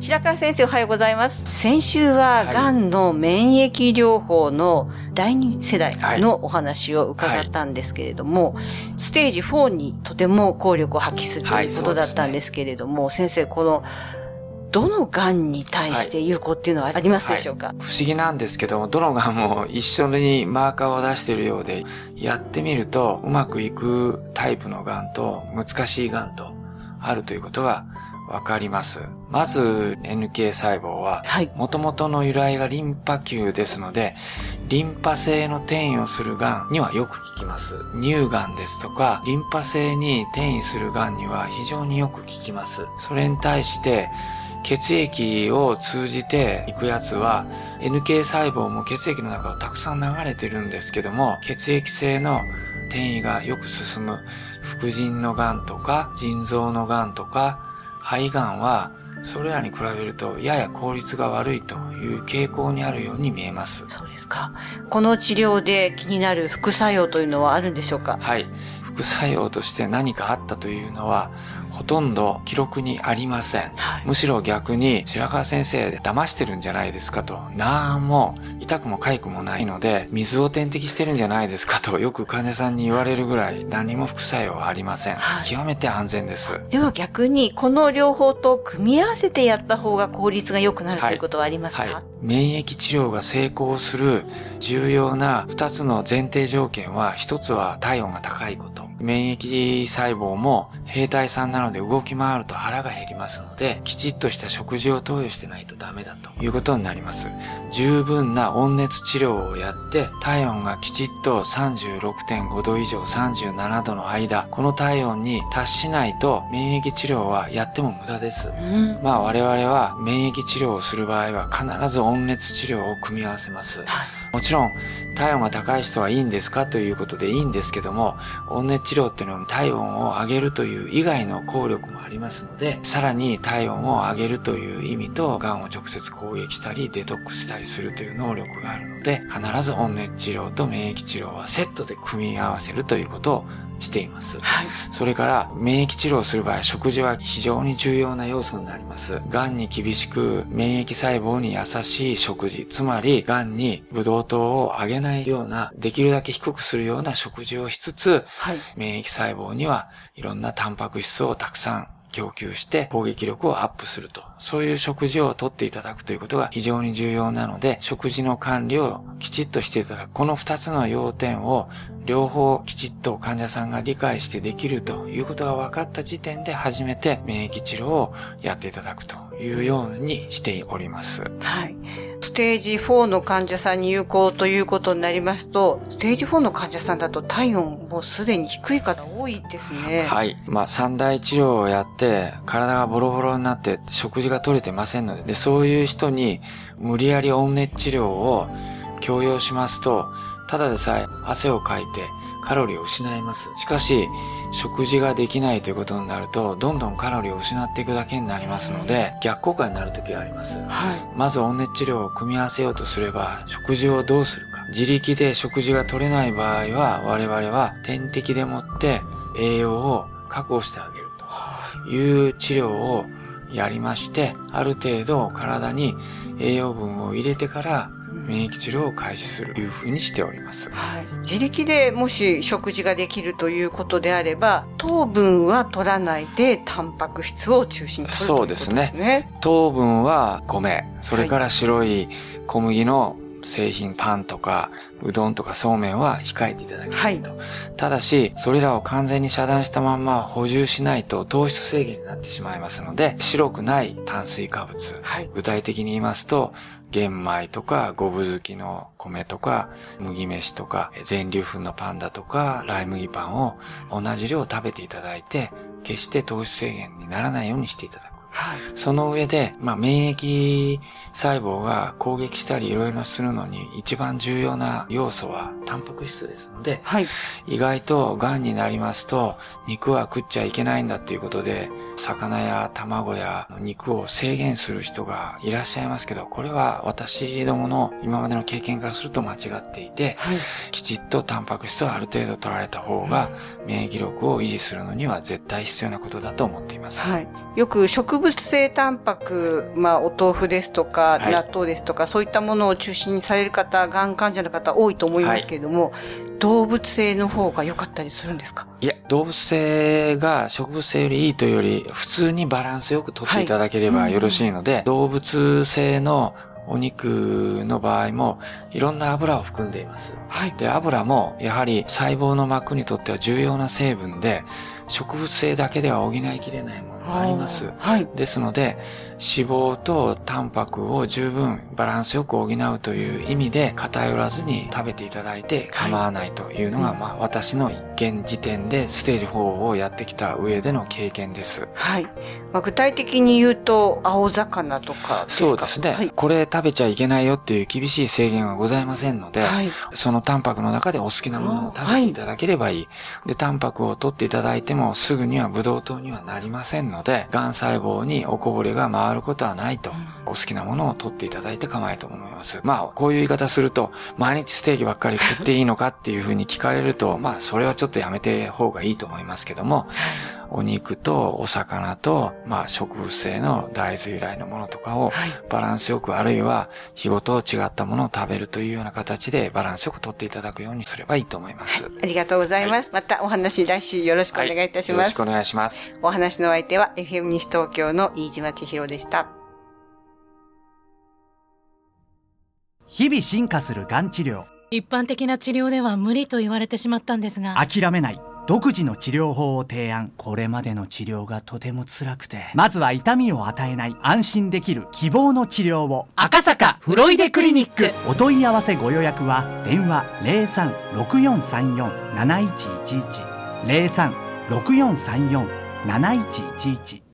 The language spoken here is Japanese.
白川先生おはようございます。先週はがんの免疫療法の第二世代のお話を伺ったんですけれども、ステージ4にとても効力を発揮するということだったんですけれども、先生このどのがんに対して有効っていうのはありますでしょうか、不思議なんですけども、どのがんも一緒にマーカーを出しているようで、やってみるとうまくいくタイプのがんと難しいがんとあるということがわかります。まず NK 細胞は、元々の由来がリンパ球ですので、リンパ性の転移をするがんにはよく効きます。乳がんですとか、リンパ性に転移するがんには非常によく効きます。それに対して、血液を通じていくやつは NK 細胞も血液の中をたくさん流れてるんですけども血液性の転移がよく進む副腎のがんとか腎臓のがんとか肺がんはそれらに比べるとやや効率が悪いという傾向にあるように見えます。そうですか。この治療で気になる副作用というのはあるんでしょうか？はい。副作用として何かあったというのはほとんど記録にありません。はいむしろ逆に白川先生騙してるんじゃないですかと。なんも痛くも痒くもないので水を点滴してるんじゃないですかとよく患者さんに言われるぐらい何も副作用はありません。はい極めて安全です。では逆にこの両方と組み合わせてやった方が効率が良くなるということはありますか、はい。免疫治療が成功する重要な二つの前提条件は、一つは体温が高いこと。免疫細胞も兵隊さんなので動き回ると腹が減りますので、きちっとした食事を投与してないとダメだということになります。十分な温熱治療をやって、体温がきちっと36.5度以上37度の間、この体温に達しないと免疫治療はやっても無駄です。うんまあ我々は免疫治療をする場合は必ず温熱治療を組み合わせます。もちろん体温が高い人はいいんですかということでいいんですけども、温熱治療っていうのは体温を上げるという以外の効力もありますので、さらに体温を上げるという意味と、癌を直接攻撃したりデトックスしたりするという能力があるので、必ず温熱治療と免疫治療はセットで組み合わせるということをしています。はい。それから免疫治療をする場合、食事は非常に重要な要素になります。癌に厳しく免疫細胞に優しい食事、つまり癌にブドウ糖を上げないような、できるだけ低くするような食事をしつつ、はい。免疫細胞にはいろんなタンパク質をたくさん供給して攻撃力をアップすると。そういう食事をとっていただくということが非常に重要なので、食事の管理をきちっとしていただく。この二つの要点を両方きちっと患者さんが理解してできるということが分かった時点で初めて免疫治療をやっていただくというようにしております。はい。ステージ4の患者さんに有効ということになりますと、ステージ4の患者さんだと体温もうすでに低い方多いですね。はい。まあ、三大治療をやって、体がボロボロになって、食事が取れてませんので、でそういう人に、無理やり温熱治療を強要しますと、ただでさえ汗をかいてカロリーを失います。しかし、食事ができないということになると、どんどんカロリーを失っていくだけになりますので、逆効果になる時があります。はい。まず温熱治療を組み合わせようとすれば、食事をどうするか。自力で食事が取れない場合は、我々は点滴でもって栄養を確保してあげるという治療をやりまして、ある程度体に栄養分を入れてから免疫治療を開始するというふうにしております。はい。自力でもし食事ができるということであれば、糖分は取らないで、タンパク質を中心に取るそうですねね。糖分は米、それから白い小麦の製品、パンとか、うどんとかそうめんは控えていただきたいと。はただし、それらを完全に遮断したまんま補充しないと糖質制限になってしまいますので、白くない炭水化物。はい。具体的に言いますと、玄米とか、五分好きの米とか、麦飯とか、全粒粉のパンだとか、ライ麦パンを同じ量食べていただいて、決して糖質制限にならないようにしていただく。はい。その上で、まあ、免疫細胞が攻撃したりいろいろするのに一番重要な要素はタンパク質ですので、はい。意外と癌になりますと肉は食っちゃいけないんだっていうことで魚や卵や肉を制限する人がいらっしゃいますけどこれは私どもの今までの経験からすると間違っていてはい。きちっとタンパク質をある程度取られた方が免疫力を維持するのには絶対必要なことだと思っています。はい。よく植物性タンパク、まあ、お豆腐ですとか、はい納豆ですとか、そういったものを中心にされる方、がん患者の方多いと思いますけれども、動物性の方が良かったりするんですか？いや、動物性が植物性よりいいというより、普通にバランスよく取っていただければよろしいので、動物性のお肉の場合も、いろんな油を含んでいます。はい。で、油も、やはり細胞の膜にとっては重要な成分で、植物性だけでは補いきれないものがあります。はい。ですので、脂肪とタンパクを十分バランスよく補うという意味で偏らずに食べていただいて構わないというのが、はいまあ私の現時点でステージ4をやってきた上での経験です。はい。まあ、具体的に言うと、青魚とかですか？そうですね、はい。これ食べちゃいけないよっていう厳しい制限はございませんので、はい。そのタンパクの中でお好きなものを食べていただければいい。で、タンパクを取っていただいてもすぐにはブドウ糖にはなりませんので、癌細胞におこぼれが回ることはないと。お好きなものを取っていただいて構えと思います。まあ、こういう言い方すると、毎日ステーキばっかり食っていいのかっていうふうに聞かれると、まあ、それはちょっとやめて方がいいと思いますけども、お肉とお魚と、まあ、植物性の大豆由来のものとかをはい。バランスよく、あるいは日ごと違ったものを食べるというような形でバランスよく取っていただくようにすればいいと思います。ありがとうございます。またお話来週よろしくお願いいたします。よろしくお願いします。お話の相手は FM 西東京の飯島千尋でした。日々進化するがん治療一般的な治療では無理と言われてしまったんですが諦めない独自の治療法を提案。これまでの治療がとても辛くて。まずは痛みを与えない安心できる希望の治療を。赤坂フロイデクリニック。お問い合わせご予約は電話0364347111 0364347111